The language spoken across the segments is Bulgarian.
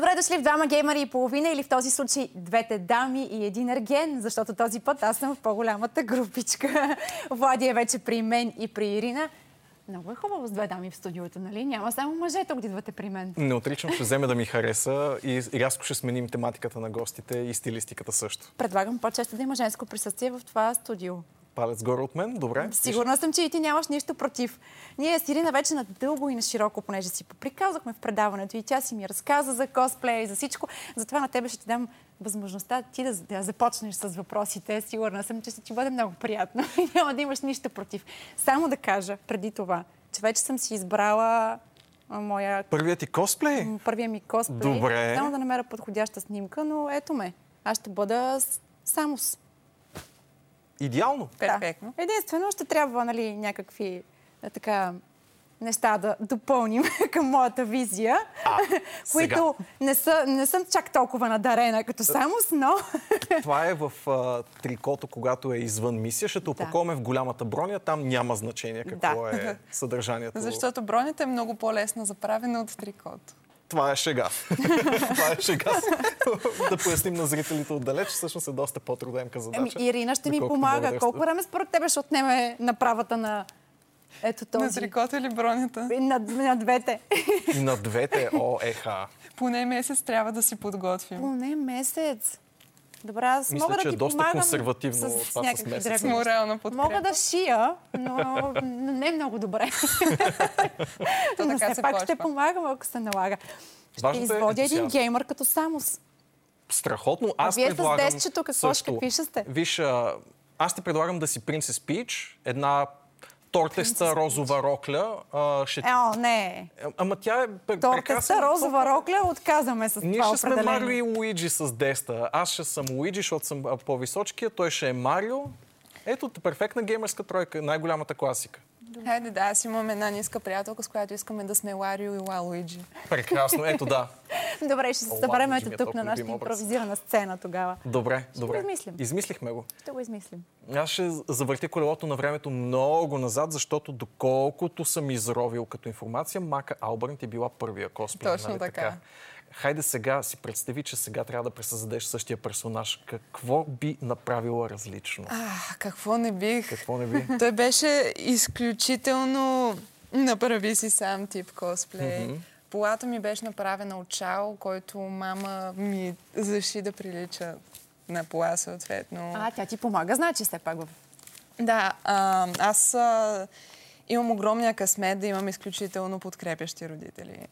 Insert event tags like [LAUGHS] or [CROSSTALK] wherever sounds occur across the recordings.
Добре дошли в двама геймари и половина или в този случай двете дами и един ерген, защото този път аз съм в по-голямата групичка. [LAUGHS] Влади е вече при мен и при Ирина. Много е хубаво с две дами в студиото, нали? Няма само мъже тук идвате при мен. Не отричам, ще вземе да ми хареса и рязко ще сменим тематиката на гостите и стилистиката също. Предлагам по-често да има женско присъствие в това студио. Палец горе от мен, добре. Сигурна съм, че и ти нямаш нищо против. Ние с Ирина вече на дълго и на широко, понеже си поприказахме в предаването и тя си ми разказа за косплей, за всичко. Затова на тебе ще ти дам възможността ти да, да започнеш с въпросите. Сигурна съм, че ще ти бъде много приятно [LAUGHS] и няма да имаш нищо против. Само да кажа преди това, че вече съм си избрала моя... Първият ти косплей? Първия ми косплей. Добре. Само да намеря подходяща снимка, но ето ме. Аз ще бъда само с... Идеално. Перфектно. Да. Единствено ще трябва нали, някакви е, така неща да допълним [LAUGHS] към моята визия, А, [LAUGHS] които не, са, не съм чак толкова надарена като само но [LAUGHS] Това е в а, трикото, когато е извън мисия. Ще те опаковаме в голямата броня. Там няма значение какво Да. е съдържанието. Защото бронята е много по-лесно за правене от трикот. Това е шега. [LAUGHS] Това е шега. да поясним на зрителите отдалеч, всъщност е доста по-трудемка задача. Ами, Ирина ще ми помага. Колко време според тебе ще отнеме направата на ето този? На трикот или бронята. На, на двете. И на двете ОЕХА. Поне месец трябва да си подготвим. Поне месец. Добре, аз Мисля, мога да че е ти доста помагам консервативно с, това с някакви дребни Морална подкрепа. Мога да шия, но, но не много добре. [LAUGHS] То но така все се пак почва. ще помагам, ако се налага. Ще Важното е изводя един ентусиазъм. геймър като Самус. Страхотно. Аз вие с предлагам десчето какво- също. ще сте? Виж, а, аз ти предлагам да си Принцес Пич, една тортеста розова рокля. А, ще... Е, о, не. Ама тя е Тортеста, розова рокля, отказваме с Ние това ще сме. Марио и Луиджи с Деста. Аз ще съм Луиджи, защото съм по-височкия. Той ще е Марио. Ето, перфектна геймерска тройка, най-голямата класика. Хайде, да, аз имам една ниска приятелка, с която искаме да сме Ларио и Лалуиджи. Прекрасно, ето да. [LAUGHS] Добре, ще се съберем ето тук на нашата импровизирана сцена тогава. Добре, го добре. измислим. Измислихме го. Ще го измислим. Аз ще завъртя колелото на времето много назад, защото доколкото съм изровил като информация, Мака Албърн ти е била първия косплей. Точно нали така. Хайде сега си представи, че сега трябва да пресъздадеш същия персонаж. Какво би направила различно? А, какво не бих. Какво не би? [LAUGHS] Той беше изключително направи си сам тип косплей. Полата ми беше направена от чао, който мама ми заши да прилича на пола съответно. А, тя ти помага, значи все пак. Да, а, аз а, имам огромния късмет да имам изключително подкрепящи родители.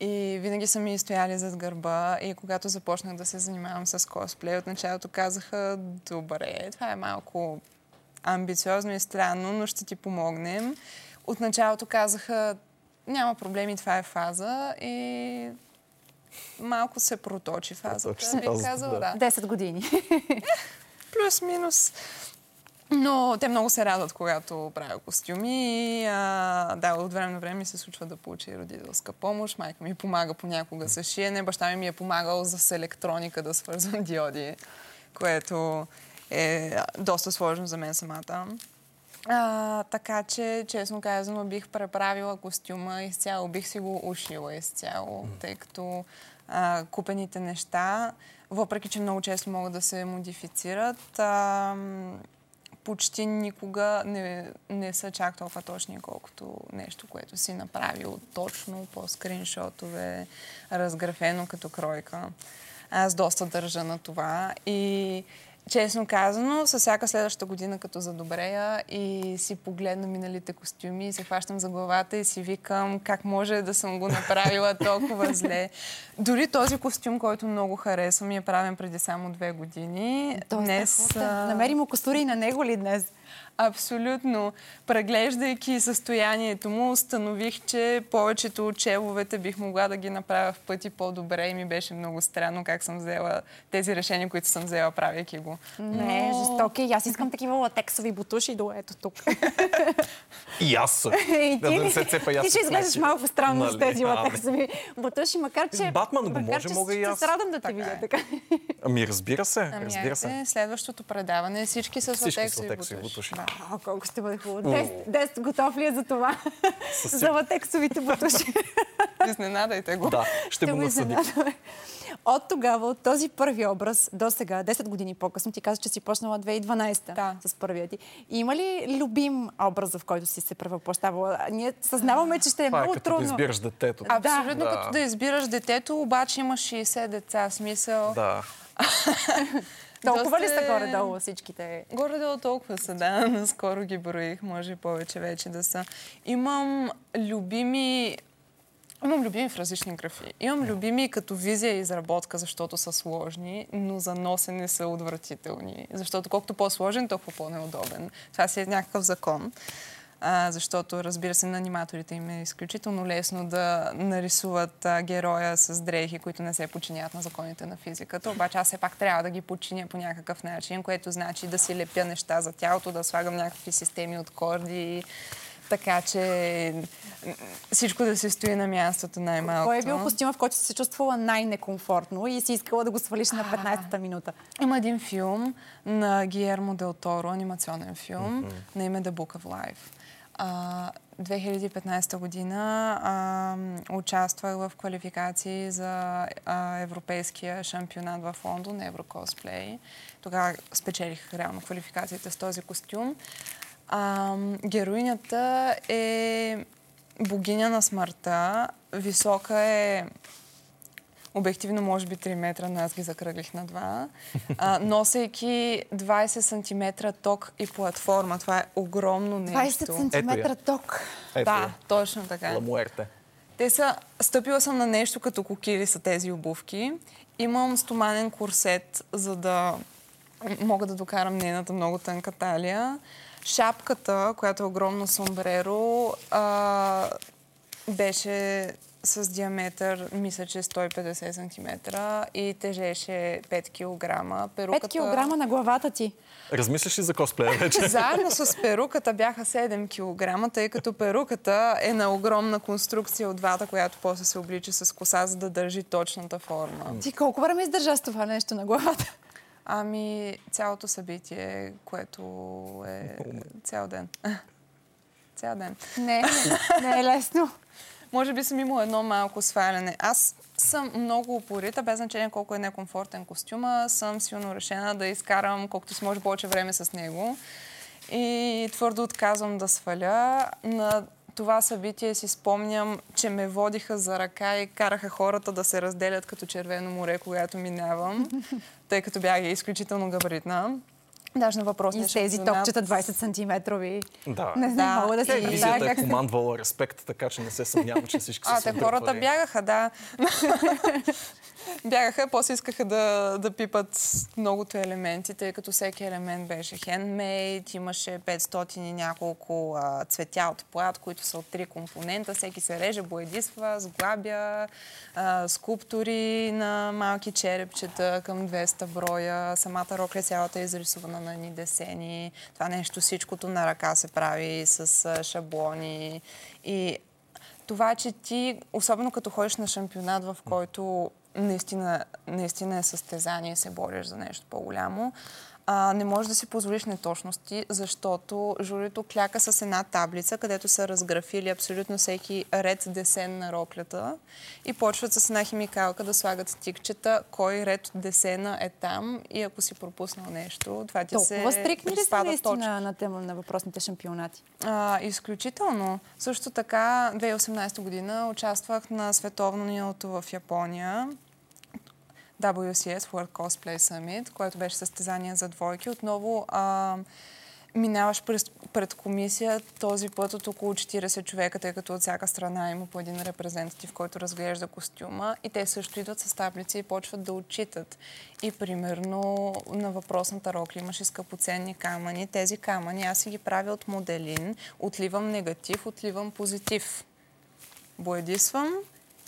И винаги са ми стояли зад гърба. И когато започнах да се занимавам с косплей, от началото казаха, добре, това е малко амбициозно и странно, но ще ти помогнем. От началото казаха, няма проблеми, това е фаза. И малко се проточи фазата. Проточи Бих фазата, казала, да. да. 10 години. Плюс-минус. Но те много се радват, когато правя костюми. И, а, да, от време на време ми се случва да получа и родителска помощ. Майка ми помага понякога с шиене. Баща ми ми е помагал с електроника да свързвам диоди, което е доста сложно за мен самата. А, така че, честно казано, бих преправила костюма изцяло, бих си го ушила изцяло, тъй като а, купените неща, въпреки че много често могат да се модифицират, а, почти никога не, не са чак толкова точни, колкото нещо, което си направил точно по скриншотове, разграфено като кройка. Аз доста държа на това и честно казано, със всяка следваща година като задобрея и си погледна миналите костюми и се хващам за главата и си викам как може да съм го направила толкова зле. [LAUGHS] Дори този костюм, който много харесвам, ми е правен преди само две години. Той е Днес, а, Намери му костури и на него ли днес? Абсолютно. Преглеждайки състоянието му, установих, че повечето от человете бих могла да ги направя в пъти по-добре и ми беше много странно как съм взела тези решения, които съм взела, правейки го. Не, жестоки. И Аз искам такива латексови бутуши до ето тук. [LAUGHS] И аз. [LAUGHS] И Да, да не се цепа ти ще с изглеждаш малко странно с Нали? тези А, латексови бутуши, макар че... Батман го може, че мога и ще аз. се радвам да те Така видя е. така. Ами разбира се, Ами разбира се. следващото предаване, всички с Всички с латексови бутуши. Бутуши. Да. О, колко ще бъде хубаво. Дес, Дес готов ли е за това? за латексовите бутуши. [LAUGHS] Изненадайте го. Да, ще го насъди. От тогава, от този първи образ до сега, 10 години по-късно, ти каза, че си почнала 2012 Да. с първия ти. Има ли любим образ, в който си се превъплащавала? Ние съзнаваме, че ще е Това е много като да трудно. избираш детето. Абсолютно Да. като да избираш детето, обаче има 60 деца. Смисъл. Да. [LAUGHS] Толкова ли Доста са е- горе-долу всичките? Горе-долу толкова са, да. [LAUGHS] Наскоро ги броих, може и повече вече да са. Имам любими... Имам любими в различни графи. Имам любими като визия и изработка, защото са сложни, но за носене са отвратителни. Защото колкото по-сложен, толкова по-неудобен. Това си е някакъв закон. А, защото, разбира се, на аниматорите им е изключително лесно да нарисуват а, героя с дрехи, които не се подчиняват на законите на физиката. Обаче аз все пак трябва да ги подчиня по някакъв начин, което значи да си лепя неща за тялото, да слагам някакви системи от корди, така че всичко да се стои на мястото най-малкото. Кой е бил костюма, в който си се чувствала най-некомфортно и си искала да го свалиш на 15-та минута? Има един филм на Гиермо Дел Торо, анимационен филм, на име The Book of Life. А, 2015 година а, участвах в квалификации за а, европейския шампионат в Лондон, Еврокосплей. Тогава спечелих реално квалификациите с този костюм. А, героинята е богиня на смъртта. Висока е обективно може би 3 метра, но аз ги закръглих на 2. А, носейки 20 см ток и платформа. Това е огромно нещо. 20 см ток. Ето Да, точно така. Ламуерте. Те са... Стъпила съм на нещо като кокили са тези обувки. Имам стоманен курсет, за да мога да докарам нейната много тънка талия. Шапката, която е огромно сомбреро, а, беше с диаметър, мисля, че 150 см и тежеше 5 кг. 5 кг на главата ти. Размисляш ли за косплея вече? [LAUGHS] Заедно с перуката бяха 7 кг, тъй като перуката е на огромна конструкция от вата, която после се облича с коса, за да държи точната форма. Ти колко време издържа с това нещо на главата? Ами, цялото събитие, което е цял ден. [LAUGHS] Цял ден. Не, не е лесно. Може би съм имала едно малко сваляне. Аз съм много упорита, без значение колко е некомфортен костюма. Съм силно решена да изкарам колкото се може повече време с него. И твърдо отказвам да сваля. На това събитие си спомням, че ме водиха за ръка и караха хората да се разделят като червено море, когато минавам, [LAUGHS] тъй като бях изключително габаритна. Даже на въпросния И с тези шампионат- топчета 20 сантиметрови. Да. Не знам, Да, мога да и- се представя Телевизията е как се... командвала респект, така че не се съмнявам, че всички са А, се те хората бягаха, да. [LAUGHS] бягаха, после искаха да, да пипат многото елементи, тъй като всеки елемент беше хендмейд, имаше 500 и няколко а, цветя от плат, които са от три компонента. Всеки се реже, боядисва, сглабя, а, скулптури на малки черепчета към 200 броя. Самата рокля цялата е изрисувана на ни десени. Това нещо всичкото на ръка се прави с а, шаблони. И това, че ти, особено като ходиш на шампионат, в който наистина, наистина е състезание се бориш за нещо по-голямо, а, не можеш да си позволиш неточности, защото журито кляка с една таблица, където са разграфили абсолютно всеки ред десен на роклята и почват с една химикалка да слагат стикчета, кой ред от десена е там и ако си пропуснал нещо, това ти Толкова се стрикни ли са приспада точно. наистина на тема на въпросните шампионати? А, изключително. Също така, 2018 година участвах на световното в Япония. WCS World Cosplay Summit, което беше състезание за двойки. Отново а, минаваш през, пред комисия този път от около 40 човека, тъй като от всяка страна има по един репрезентатив, който разглежда костюма и те също идват с таблици и почват да отчитат. И примерно на въпросната рокля имаше скъпоценни камъни. Тези камъни аз си ги правя от моделин, отливам негатив, отливам позитив. Боядисвам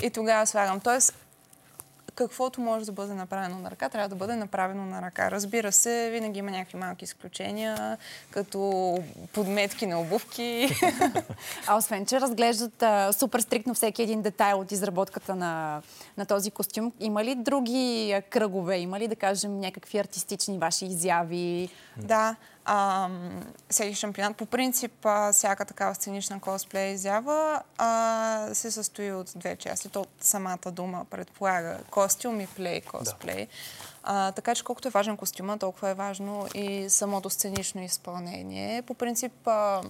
и тогава слагам. Тоест, каквото може да бъде направено на ръка, трябва да бъде направено на ръка. Разбира се, винаги има някакви малки изключения, като подметки на обувки. [LAUGHS] А освен, че разглеждат а, супер стриктно всеки един детайл от изработката на, на този костюм, има ли други кръгове? Има ли, да кажем, някакви артистични ваши изяви? да, а, всеки шампионат. По принцип, а, всяка такава сценична косплей изява а, се състои от две части. То самата дума предполага костюм и плей косплей. Да. А, така че колкото е важен костюма, толкова е важно и самото сценично изпълнение. По принцип, а,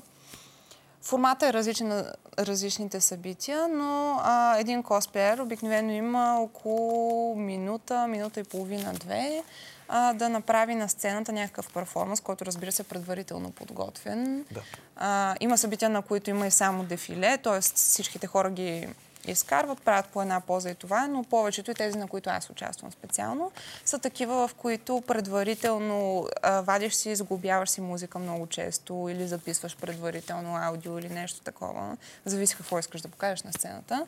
формата е различен на различните събития, но а, един косплеер обикновено има около минута, минута и половина, две а, да направи на сцената някакъв перформанс, който разбира се е предварително подготвен. Да. А, има събития, на които има и само дефиле, т.е. всичките хора ги изкарват, правят по една поза и това, но повечето и тези, на които аз участвам специално, са такива, в които предварително а, вадиш си, изглобяваш си музика много често или записваш предварително аудио или нещо такова. Зависи какво искаш да покажеш на сцената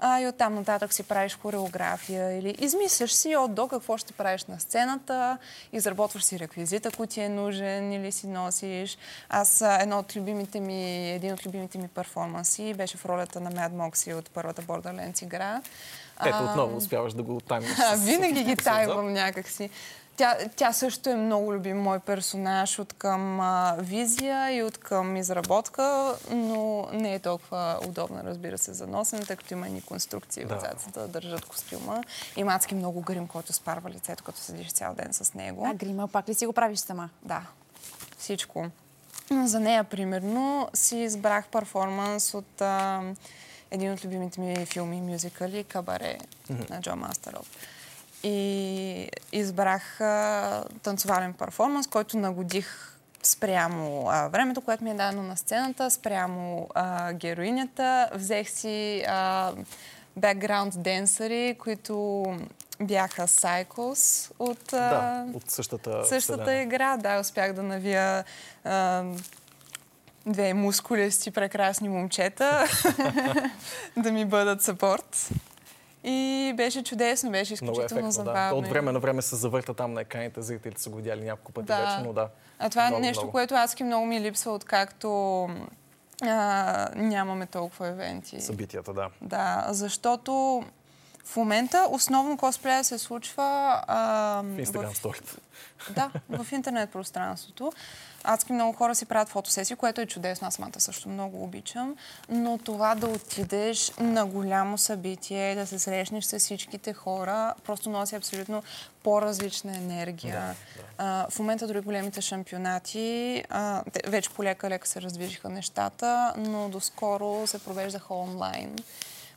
а, и оттам нататък си правиш хореография или измисляш си от до какво ще правиш на сцената, изработваш си реквизита, ако ти е нужен или си носиш. Аз едно от любимите ми, един от любимите ми перформанси беше в ролята на Mad Moxie от първата Borderlands игра. Ето отново успяваш да го таймаш. [LAUGHS] Винаги ги таймвам някакси. Тя, тя също е много любим мой персонаж от към а, визия и от към изработка, но не е толкова удобна, разбира се, за носене, тъй като има ни конструкции да. отзад, за да държат костюма. И мацки много грим, който спарва лицето, като седиш цял ден с него. А грима пак ли си го правиш сама? Да, всичко. За нея, примерно, си избрах перформанс от а, един от любимите ми филми, мюзикали, Кабаре mm-hmm. на Джо Мастеров. И избрах а, танцовален перформанс, който нагодих спрямо а, времето, което ми е дадено на сцената, спрямо а, героинята. Взех си а, бекграунд денсъри, които бяха Cycles от, да, от същата, същата игра. Да, успях да навия а, две мускулести прекрасни момчета [LAUGHS] да ми бъдат сапорт. И беше чудесно, беше изключително ефектно, забавно. Да. От време на време се завърта там на екраните, зрителите са го видяли няколко пъти да. вече, но да. А това е много, е нещо, много. което адски много ми липсва, откакто а, нямаме толкова евенти. Събитията, да. Да, защото в момента основно косплея се случва... А, в Инстаграм сторите. [LAUGHS] Да, в интернет пространството. Адски много хора си правят фотосесии, което е чудесно. Аз самата също много обичам. Но това да отидеш на голямо събитие, да се срещнеш с всичките хора, просто носи абсолютно по-различна енергия. Да, да. А, в момента дори големите шампионати, а, вече полека-лека се раздвижиха нещата, но доскоро се провеждаха онлайн.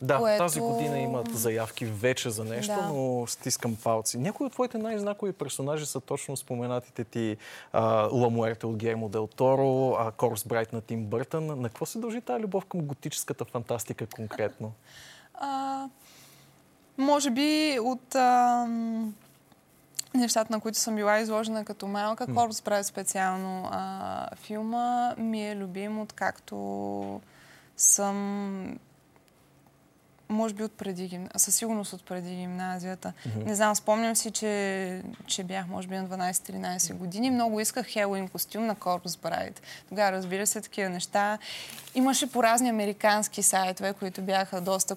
Да, което... тази година имат заявки вече за нещо, да. но стискам палци. Някои от твоите най-знакови персонажи са точно споменатите ти Ламуерте от Гермо Дел Торо, Корс Брайт на Тим Бъртън. На какво се дължи тази любов към готическата фантастика конкретно? [LAUGHS] А, може би от... А нещата, на които съм била изложена като малка. Корпус прави специално а, филма. Ми е любим, откакто съм може би от преди гимназията, със сигурност от преди гимназията. Mm-hmm. Не знам, спомням си, че, че бях може би на 12-13 години. Много исках Хелуин костюм на Corpus Bride. Тогава, разбира се, такива неща. Имаше по разни американски сайтове, които бяха доста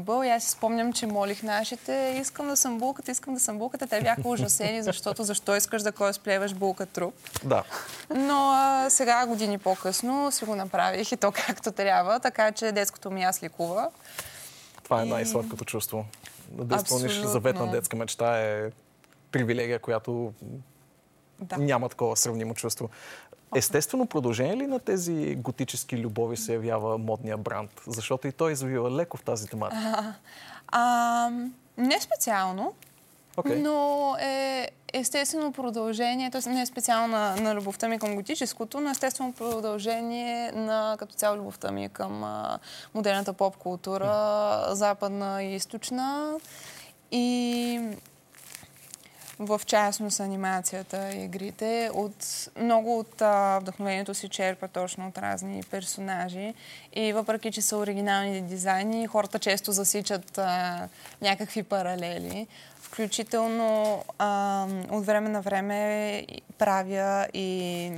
бъл. И аз си спомням, че молих нашите, искам да съм булката, искам да съм булката. Те бяха ужасени, защото защо искаш да косплеваш булка труп. Да. Но а, сега, години по-късно, си го направих и то както трябва, така че детското ми аз ликува. Това е най-сладкото чувство. Да изпълниш заветна детска мечта е привилегия, която да. няма такова сравнимо чувство. Естествено, продължение ли на тези готически любови се явява модния бранд? Защото и той извива леко в тази тематика. [LAUGHS] А, а, не специално, okay. но е естествено продължение, т.е. не е специално на, на любовта ми към готическото, но естествено продължение на като цяло любовта ми към а, модерната поп-култура, западна и източна. И в частност анимацията и игрите. От, много от а, вдъхновението си черпа точно от разни персонажи. И въпреки, че са оригинални дизайни, хората често засичат а, някакви паралели. Включително а, от време на време правя и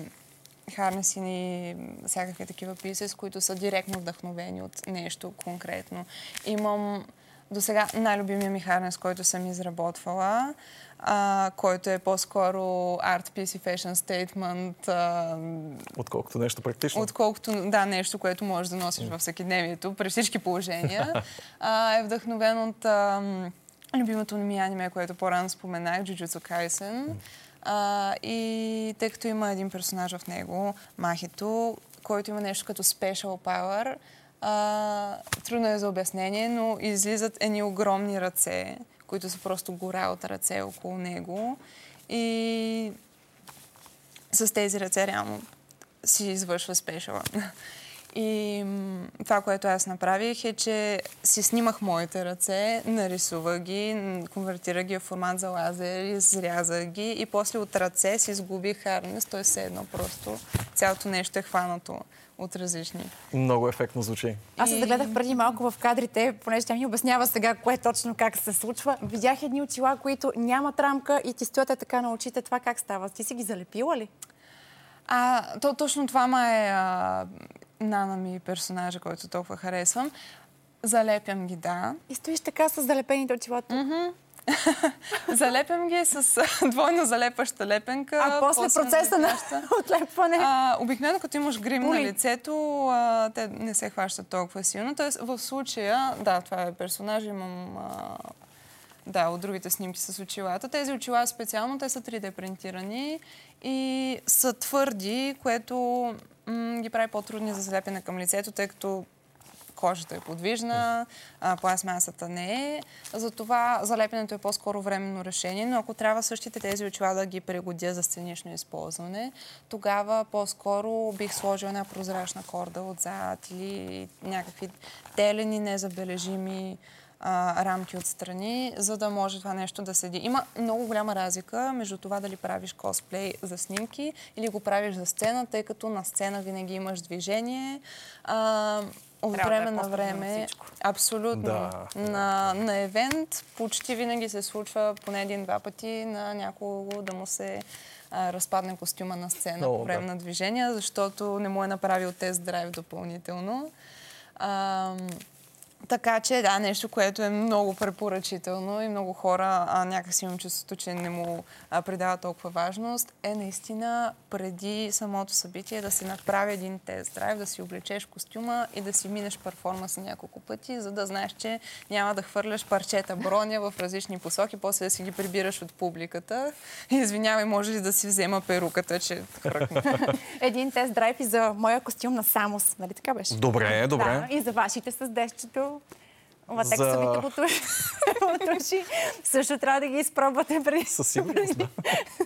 харнеси ни всякакви такива писи, с които са директно вдъхновени от нещо конкретно. Имам до сега най-любимия ми харнес, който съм изработвала, а, който е по-скоро art piece и fashion statement. А, отколкото нещо практично. Отколкото, да, нещо, което можеш да носиш във всекидневието, при всички положения. [LAUGHS] а, е вдъхновен от а, любимото ми аниме, което по-рано споменах, Jujutsu Kaisen. А, и тъй като има един персонаж в него, Махито, който има нещо като special power, а, трудно е за обяснение, но излизат едни огромни ръце, които са просто гора от ръце около него. И с тези ръце реално си извършва спешала. И това, което аз направих е, че си снимах моите ръце, нарисувах ги, конвертирах ги в формат за лазер, изрязах ги и после от ръце си сгубих харнес, т.е. все едно просто цялото нещо е хванато от различни. Много ефектно звучи. Аз се загледах преди малко в кадрите, понеже тя ми обяснява сега кое точно как се случва. Видях едни очила, които нямат рамка и ти стоят така на очите. Това как става? Ти си ги залепила ли? А, то, точно това ма е а, Нана ми персонажа, който толкова харесвам. Залепям ги, да. И стоиш така с залепените очила Mm-hmm. [LAUGHS] Залепям ги с двойно залепваща лепенка. А после, после процеса на [LAUGHS] отлепване? А, обикновено, като имаш грим Пули. на лицето, а, те не се хващат толкова силно. Тоест, в случая, да, това е персонаж, имам а, да, от другите снимки с очилата. Тези очила специално, те са 3D принтирани и са твърди, което м- ги прави по-трудни за залепяне към лицето, тъй като кожата е подвижна, а, пластмасата не е. Затова залепянето е по-скоро временно решение, но ако трябва същите тези очила да ги пригодя за сценично използване, тогава по-скоро бих сложила една прозрачна корда отзад или някакви телени, незабележими а, рамки отстрани, за да може това нещо да седи. Има много голяма разлика между това дали правиш косплей за снимки или го правиш за сцена, тъй като на сцена винаги имаш движение. А, от Трябва време да е на време. Абсолютно. Да. На, на евент почти винаги се случва поне един-два пъти на някого да му се а, разпадне костюма на сцена по време да. на движение, защото не му е направил тест драйв допълнително. А, така че да, нещо, което е много препоръчително и много хора а, някак имам чувството, че не му а, придава толкова важност, е наистина преди самото събитие да си направи един тест драйв, да си облечеш костюма и да си минеш перформанса няколко пъти, за да знаеш, че няма да хвърляш парчета броня в различни посоки, после да си ги прибираш от публиката. Извинявай, може ли да си взема перуката, че [LAUGHS] един тест драйв и за моя костюм на Самос, нали така беше? Добре, добре. Да, и за вашите с дещето Латексовите за... бутуши [LAUGHS] също трябва да ги изпробвате преди. Със сигурност, да.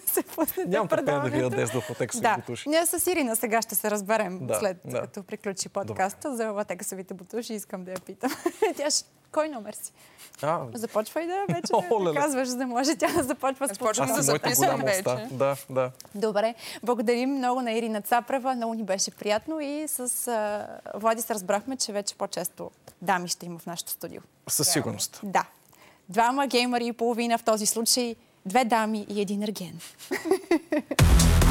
се Нямам търпение да видя Дезда в латексови да. бутуши. Ние с Ирина сега ще се разберем да, след да. като приключи подкаста Добре. за латексовите бутуши. Искам да я питам. [LAUGHS] Тя ще... Кой номер си? А, Започвай да вече [LAUGHS] О, да казваш, за да може тя да започва с Започвам да записвам вече. Да, да. Добре. Благодарим много на Ирина Цапрева. Много ни беше приятно и с uh, Влади се разбрахме, че вече по-често дами ще има в нашото студио. Със сигурност. Да. Двама геймари и половина в този случай, две дами и един ерген. [LAUGHS]